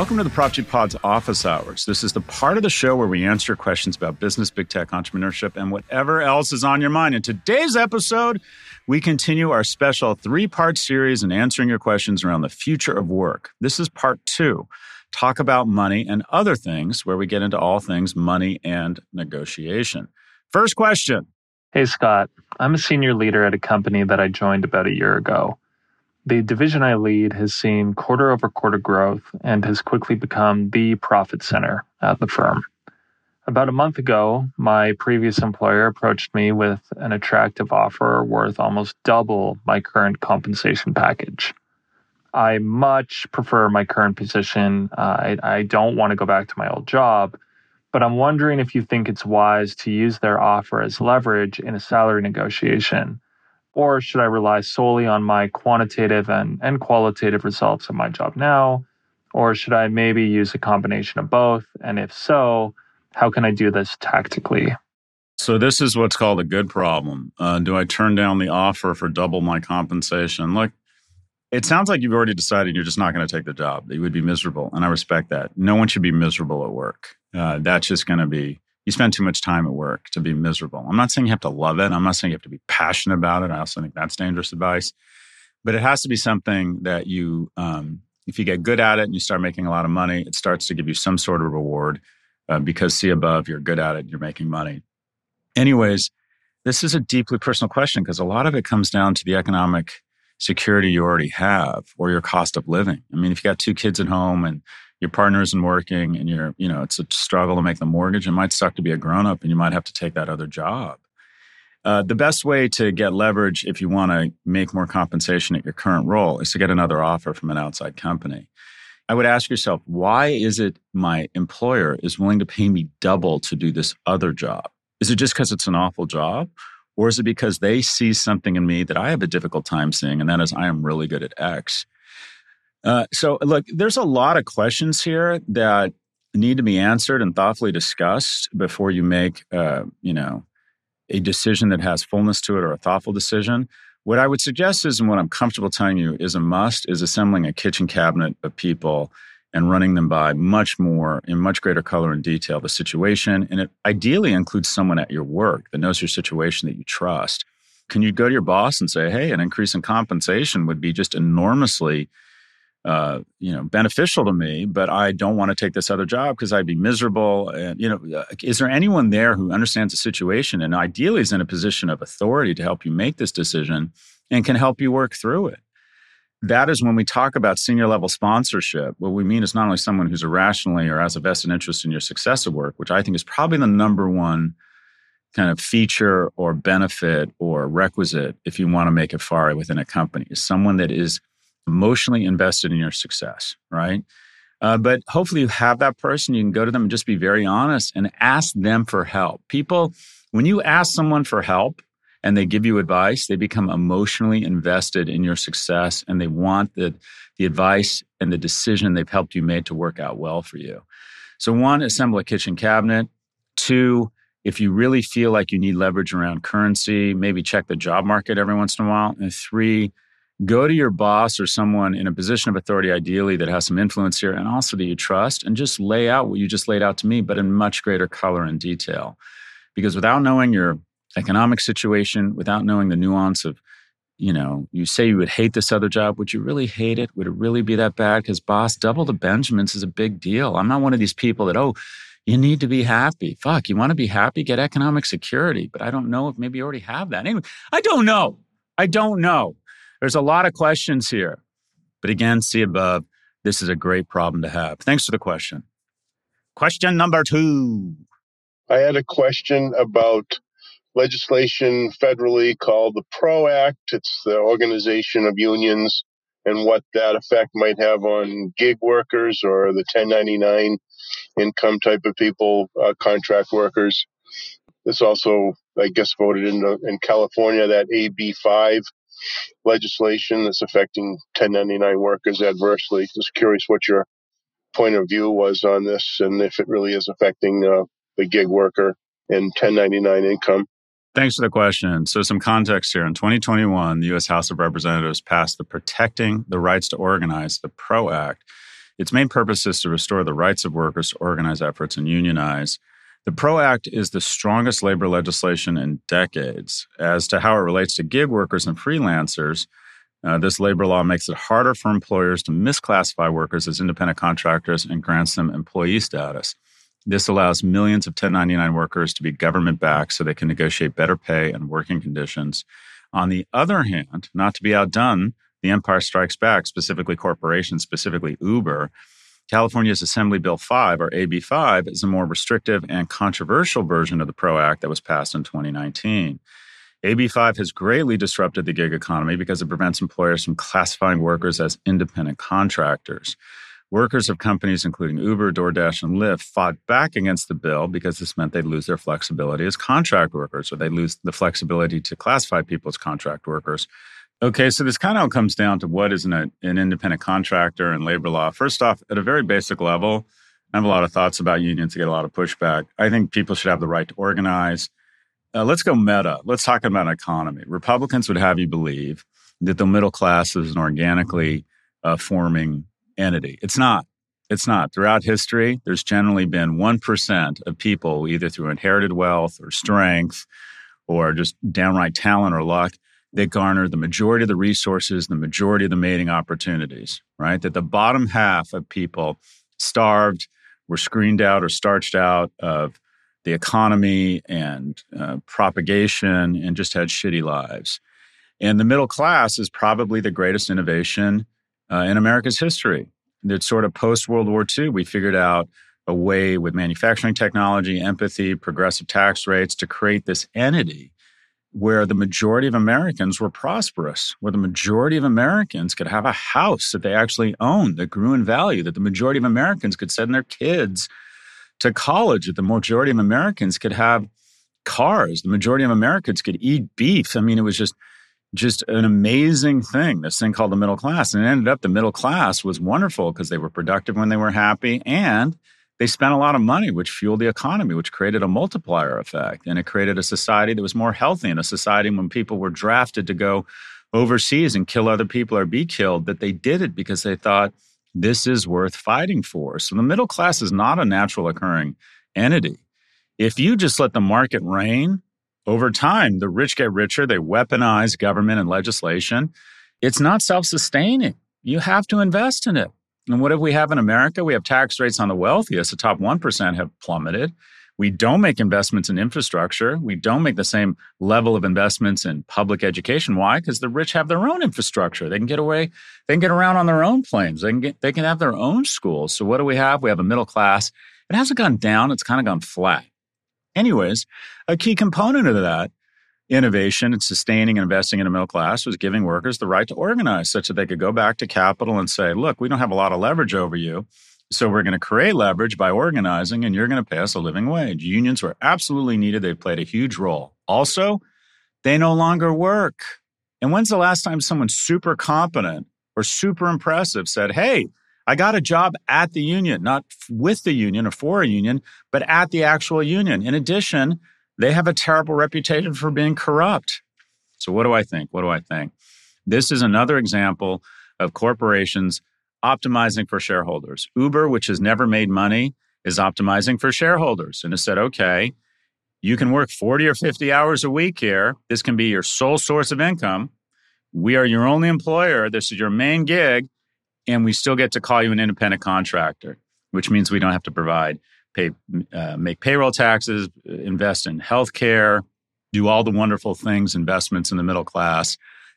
Welcome to the Prof G Pod's office hours. This is the part of the show where we answer questions about business, big tech, entrepreneurship, and whatever else is on your mind. In today's episode, we continue our special three part series in answering your questions around the future of work. This is part two talk about money and other things, where we get into all things money and negotiation. First question Hey, Scott. I'm a senior leader at a company that I joined about a year ago. The division I lead has seen quarter over quarter growth and has quickly become the profit center at the firm. About a month ago, my previous employer approached me with an attractive offer worth almost double my current compensation package. I much prefer my current position. Uh, I, I don't want to go back to my old job, but I'm wondering if you think it's wise to use their offer as leverage in a salary negotiation or should I rely solely on my quantitative and, and qualitative results of my job now? Or should I maybe use a combination of both? And if so, how can I do this tactically? So, this is what's called a good problem. Uh, do I turn down the offer for double my compensation? Look, it sounds like you've already decided you're just not going to take the job, that you would be miserable. And I respect that. No one should be miserable at work. Uh, that's just going to be you spend too much time at work to be miserable. I'm not saying you have to love it. I'm not saying you have to be passionate about it. I also think that's dangerous advice. But it has to be something that you, um, if you get good at it and you start making a lot of money, it starts to give you some sort of reward uh, because see above, you're good at it, you're making money. Anyways, this is a deeply personal question because a lot of it comes down to the economic security you already have or your cost of living. I mean, if you got two kids at home and your partner isn't working and you're, you know, it's a struggle to make the mortgage. It might suck to be a grown up and you might have to take that other job. Uh, the best way to get leverage if you want to make more compensation at your current role is to get another offer from an outside company. I would ask yourself, why is it my employer is willing to pay me double to do this other job? Is it just because it's an awful job? Or is it because they see something in me that I have a difficult time seeing, and that is I am really good at X? Uh, so, look, there's a lot of questions here that need to be answered and thoughtfully discussed before you make, uh, you know, a decision that has fullness to it or a thoughtful decision. What I would suggest is, and what I'm comfortable telling you is a must, is assembling a kitchen cabinet of people and running them by much more in much greater color and detail the situation. And it ideally includes someone at your work that knows your situation that you trust. Can you go to your boss and say, hey, an increase in compensation would be just enormously uh, you know, beneficial to me, but I don't want to take this other job because I'd be miserable. And, you know, uh, is there anyone there who understands the situation and ideally is in a position of authority to help you make this decision and can help you work through it? That is when we talk about senior level sponsorship. What we mean is not only someone who's irrationally or has a vested interest in your success at work, which I think is probably the number one kind of feature or benefit or requisite if you want to make it far within a company, is someone that is emotionally invested in your success, right? Uh, but hopefully you have that person. You can go to them and just be very honest and ask them for help. People, when you ask someone for help and they give you advice, they become emotionally invested in your success and they want the, the advice and the decision they've helped you make to work out well for you. So, one, assemble a kitchen cabinet. Two, if you really feel like you need leverage around currency, maybe check the job market every once in a while. And three, go to your boss or someone in a position of authority, ideally, that has some influence here and also that you trust, and just lay out what you just laid out to me, but in much greater color and detail. Because without knowing your economic situation, without knowing the nuance of, you know, you say you would hate this other job. Would you really hate it? Would it really be that bad? Because, boss, double the Benjamins is a big deal. I'm not one of these people that, oh, you need to be happy. Fuck, you want to be happy? Get economic security. But I don't know if maybe you already have that. Anyway, I don't know. I don't know. There's a lot of questions here. But again, see above, this is a great problem to have. Thanks for the question. Question number two. I had a question about legislation federally called the PRO Act. It's the organization of unions and what that effect might have on gig workers or the 1099 income type of people, uh, contract workers. This also, I guess, voted in, in California that AB5 legislation that's affecting 1099 workers adversely. Just curious what your point of view was on this and if it really is affecting uh, the gig worker and 1099 income. Thanks for the question. So, some context here. In 2021, the U.S. House of Representatives passed the Protecting the Rights to Organize, the PRO Act. Its main purpose is to restore the rights of workers to organize efforts and unionize. The PRO Act is the strongest labor legislation in decades. As to how it relates to gig workers and freelancers, uh, this labor law makes it harder for employers to misclassify workers as independent contractors and grants them employee status. This allows millions of 1099 workers to be government backed so they can negotiate better pay and working conditions. On the other hand, not to be outdone, the empire strikes back, specifically corporations, specifically Uber. California's Assembly Bill 5, or AB 5, is a more restrictive and controversial version of the PRO Act that was passed in 2019. AB 5 has greatly disrupted the gig economy because it prevents employers from classifying workers as independent contractors. Workers of companies including Uber, DoorDash, and Lyft fought back against the bill because this meant they'd lose their flexibility as contract workers, or they'd lose the flexibility to classify people as contract workers. Okay, so this kind of comes down to what is an, an independent contractor and labor law. First off, at a very basic level, I have a lot of thoughts about unions to get a lot of pushback. I think people should have the right to organize. Uh, let's go meta. Let's talk about an economy. Republicans would have you believe that the middle class is an organically uh, forming entity. It's not. It's not. Throughout history, there's generally been 1% of people, either through inherited wealth or strength or just downright talent or luck, that garner the majority of the resources, the majority of the mating opportunities, right? That the bottom half of people starved, were screened out or starched out of the economy and uh, propagation and just had shitty lives. And the middle class is probably the greatest innovation uh, in America's history. It's sort of post World War II. We figured out a way with manufacturing technology, empathy, progressive tax rates to create this entity where the majority of Americans were prosperous, where the majority of Americans could have a house that they actually owned that grew in value, that the majority of Americans could send their kids to college, that the majority of Americans could have cars, the majority of Americans could eat beef. I mean, it was just just an amazing thing, this thing called the middle class. And it ended up the middle class was wonderful because they were productive when they were happy and they spent a lot of money, which fueled the economy, which created a multiplier effect. And it created a society that was more healthy and a society when people were drafted to go overseas and kill other people or be killed, that they did it because they thought this is worth fighting for. So the middle class is not a natural occurring entity. If you just let the market reign, over time, the rich get richer. They weaponize government and legislation. It's not self sustaining. You have to invest in it. And what do we have in America? We have tax rates on the wealthiest. The top 1% have plummeted. We don't make investments in infrastructure. We don't make the same level of investments in public education. Why? Because the rich have their own infrastructure. They can get away, they can get around on their own planes. They can get, they can have their own schools. So what do we have? We have a middle class. It hasn't gone down, it's kind of gone flat. Anyways, a key component of that innovation and sustaining and investing in a middle class was giving workers the right to organize such that they could go back to capital and say, look, we don't have a lot of leverage over you. So we're going to create leverage by organizing and you're going to pay us a living wage. Unions were absolutely needed. They played a huge role. Also, they no longer work. And when's the last time someone super competent or super impressive said, hey, I got a job at the union, not with the union or for a union, but at the actual union. In addition, they have a terrible reputation for being corrupt. So, what do I think? What do I think? This is another example of corporations optimizing for shareholders. Uber, which has never made money, is optimizing for shareholders and has said, okay, you can work 40 or 50 hours a week here. This can be your sole source of income. We are your only employer. This is your main gig and we still get to call you an independent contractor, which means we don't have to provide pay, uh, make payroll taxes, invest in healthcare, do all the wonderful things, investments in the middle class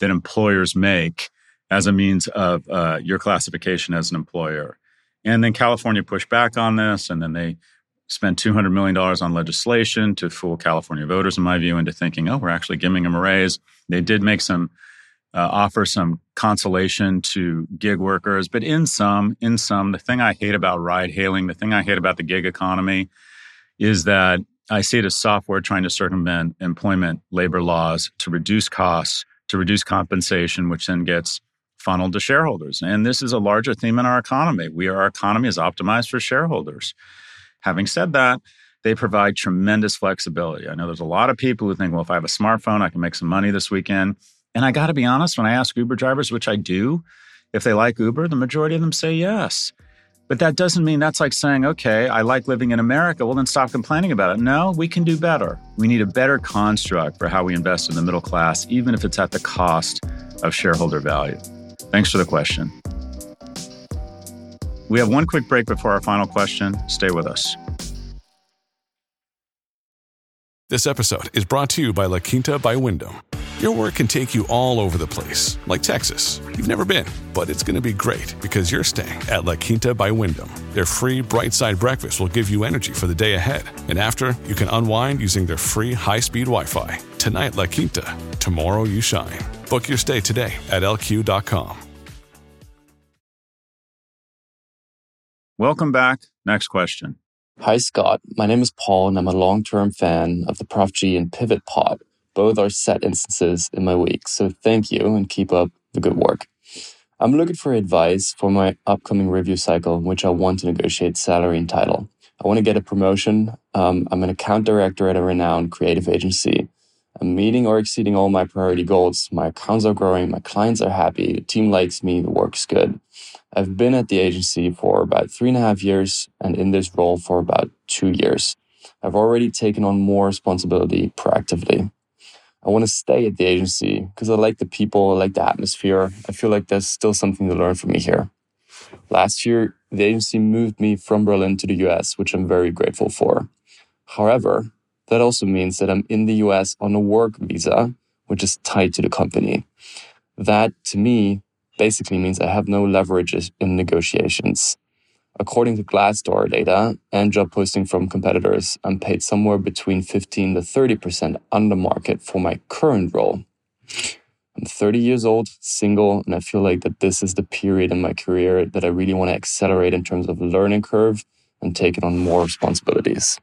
that employers make as a means of uh, your classification as an employer. And then California pushed back on this, and then they spent $200 million on legislation to fool California voters, in my view, into thinking, oh, we're actually giving them a raise. They did make some, uh, offer some consolation to gig workers, but in some, in some, the thing I hate about ride hailing, the thing I hate about the gig economy is that I see it as software trying to circumvent employment labor laws to reduce costs, to reduce compensation, which then gets funneled to shareholders. And this is a larger theme in our economy. We are, our economy is optimized for shareholders. Having said that, they provide tremendous flexibility. I know there's a lot of people who think, well, if I have a smartphone, I can make some money this weekend. And I got to be honest, when I ask Uber drivers, which I do, if they like Uber, the majority of them say yes. But that doesn't mean that's like saying, okay, I like living in America. Well, then stop complaining about it. No, we can do better. We need a better construct for how we invest in the middle class, even if it's at the cost of shareholder value. Thanks for the question. We have one quick break before our final question. Stay with us. This episode is brought to you by La Quinta by Wyndham. Your work can take you all over the place, like Texas. You've never been, but it's going to be great because you're staying at La Quinta by Wyndham. Their free bright side breakfast will give you energy for the day ahead. And after, you can unwind using their free high speed Wi Fi. Tonight, La Quinta. Tomorrow, you shine. Book your stay today at lq.com. Welcome back. Next question. Hi, Scott. My name is Paul, and I'm a long term fan of the Prof G and Pivot Pod. Both are set instances in my week, so thank you and keep up the good work. I'm looking for advice for my upcoming review cycle, which I want to negotiate salary and title. I want to get a promotion. Um, I'm an account director at a renowned creative agency. I'm meeting or exceeding all my priority goals. My accounts are growing, my clients are happy, the team likes me, the work's good. I've been at the agency for about three and a half years and in this role for about two years. I've already taken on more responsibility proactively. I want to stay at the agency because I like the people, I like the atmosphere. I feel like there's still something to learn from me here. Last year, the agency moved me from Berlin to the US, which I'm very grateful for. However, that also means that I'm in the US on a work visa, which is tied to the company. That to me basically means I have no leverage in negotiations. According to Glassdoor data and job posting from competitors, I'm paid somewhere between 15 to 30% under market for my current role. I'm 30 years old, single, and I feel like that this is the period in my career that I really want to accelerate in terms of learning curve and taking on more responsibilities.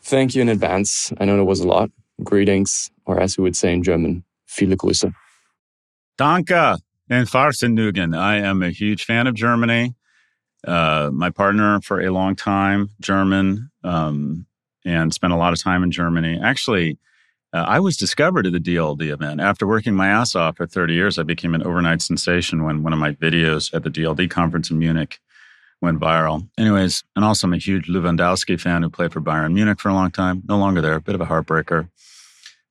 Thank you in advance. I know it was a lot. Greetings, or as we would say in German, viele Grüße. Danke and Fahrvergnügen. I am a huge fan of Germany. Uh, my partner for a long time, German, um, and spent a lot of time in Germany. Actually, uh, I was discovered at the DLD event. After working my ass off for 30 years, I became an overnight sensation when one of my videos at the DLD conference in Munich went viral. Anyways, and also I'm a huge Lewandowski fan who played for Bayern Munich for a long time. No longer there, a bit of a heartbreaker.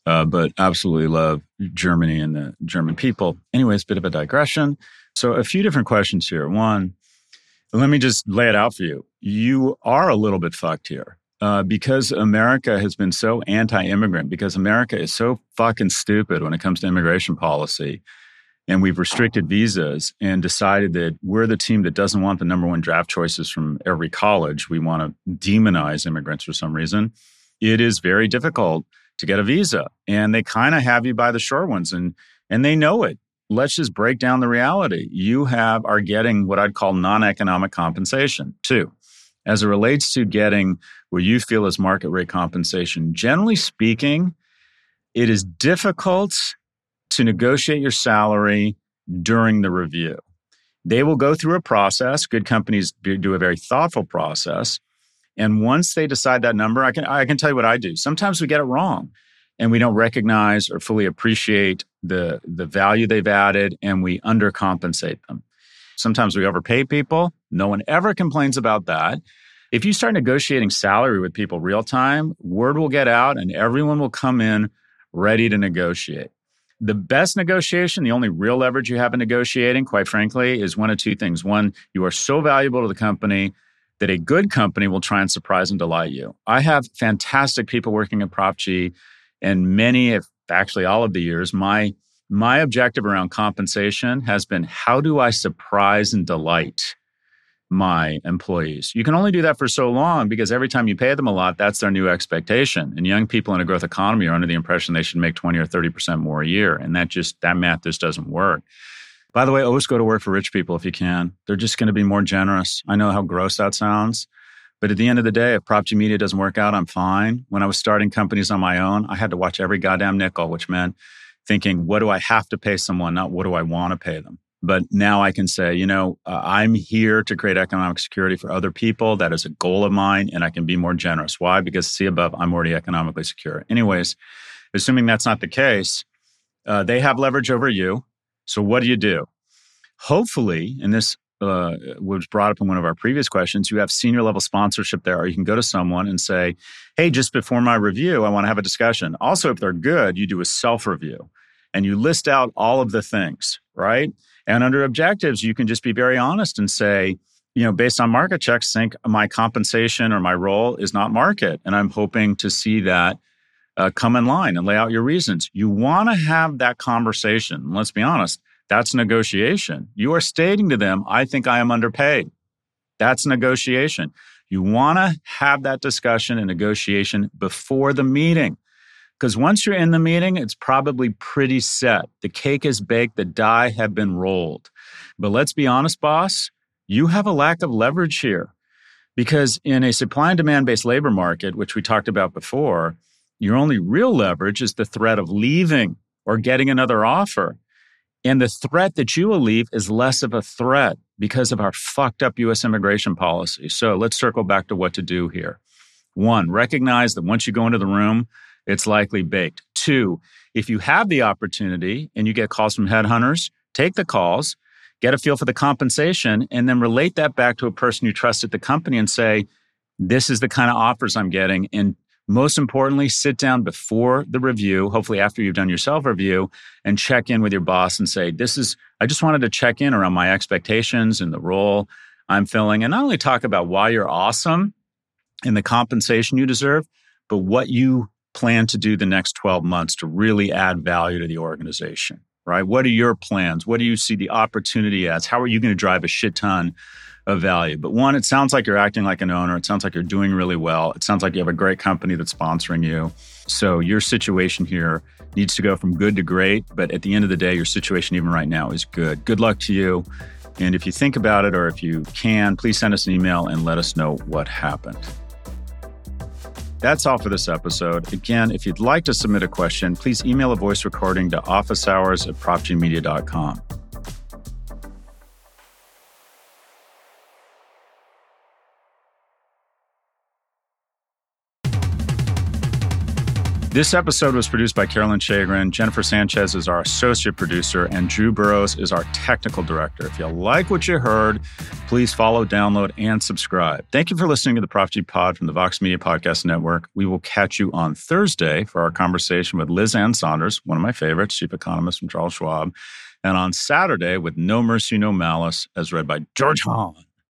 Uh, but absolutely love Germany and the German people. Anyways, bit of a digression. So, a few different questions here. One, let me just lay it out for you. You are a little bit fucked here. Uh, because America has been so anti immigrant, because America is so fucking stupid when it comes to immigration policy, and we've restricted visas and decided that we're the team that doesn't want the number one draft choices from every college. We want to demonize immigrants for some reason. It is very difficult to get a visa, and they kind of have you by the short ones, and and they know it let's just break down the reality. You have are getting what I'd call non-economic compensation too. As it relates to getting what you feel is market rate compensation, generally speaking, it is difficult to negotiate your salary during the review. They will go through a process. Good companies do a very thoughtful process. And once they decide that number, I can I can tell you what I do. Sometimes we get it wrong and we don't recognize or fully appreciate the the value they've added and we undercompensate them. Sometimes we overpay people. No one ever complains about that. If you start negotiating salary with people real time, word will get out and everyone will come in ready to negotiate. The best negotiation, the only real leverage you have in negotiating, quite frankly, is one of two things. One, you are so valuable to the company that a good company will try and surprise and delight you. I have fantastic people working at Prof G and many, if actually all of the years, my my objective around compensation has been how do I surprise and delight my employees? You can only do that for so long because every time you pay them a lot, that's their new expectation. And young people in a growth economy are under the impression they should make 20 or 30% more a year. And that just, that math just doesn't work. By the way, always go to work for rich people if you can. They're just going to be more generous. I know how gross that sounds. But at the end of the day, if Prof G Media doesn't work out, I'm fine. When I was starting companies on my own, I had to watch every goddamn nickel, which meant thinking, what do I have to pay someone, not what do I want to pay them? But now I can say, you know, uh, I'm here to create economic security for other people. That is a goal of mine, and I can be more generous. Why? Because see above, I'm already economically secure. Anyways, assuming that's not the case, uh, they have leverage over you. So what do you do? Hopefully, and this uh, was brought up in one of our previous questions, you have senior level sponsorship there, or you can go to someone and say, Hey, just before my review, I want to have a discussion. Also, if they're good, you do a self review and you list out all of the things, right? And under objectives, you can just be very honest and say, you know, based on market checks, think my compensation or my role is not market. And I'm hoping to see that uh, come in line and lay out your reasons. You want to have that conversation. Let's be honest that's negotiation. You are stating to them, I think I am underpaid. That's negotiation. You want to have that discussion and negotiation before the meeting. Because once you're in the meeting, it's probably pretty set. The cake is baked, the die have been rolled. But let's be honest, boss, you have a lack of leverage here. Because in a supply and demand based labor market, which we talked about before, your only real leverage is the threat of leaving or getting another offer. And the threat that you will leave is less of a threat because of our fucked up US immigration policy. So let's circle back to what to do here. One, recognize that once you go into the room, it's likely baked. Two, if you have the opportunity and you get calls from headhunters, take the calls, get a feel for the compensation, and then relate that back to a person you trust at the company and say, this is the kind of offers I'm getting. And most importantly, sit down before the review, hopefully after you've done your self review, and check in with your boss and say, This is, I just wanted to check in around my expectations and the role I'm filling. And not only talk about why you're awesome and the compensation you deserve, but what you plan to do the next 12 months to really add value to the organization, right? What are your plans? What do you see the opportunity as? How are you going to drive a shit ton of value. But one, it sounds like you're acting like an owner. It sounds like you're doing really well. It sounds like you have a great company that's sponsoring you. So your situation here needs to go from good to great. But at the end of the day, your situation, even right now, is good. Good luck to you. And if you think about it or if you can, please send us an email and let us know what happened. That's all for this episode. Again, if you'd like to submit a question, please email a voice recording to officehours at profgmedia.com. This episode was produced by Caroline Shagrin. Jennifer Sanchez is our associate producer, and Drew Burrows is our technical director. If you like what you heard, please follow, download, and subscribe. Thank you for listening to the Prof G Pod from the Vox Media Podcast Network. We will catch you on Thursday for our conversation with Liz Ann Sonders, one of my favorites, chief economist from Charles Schwab, and on Saturday with No Mercy, No Malice, as read by George Hahn.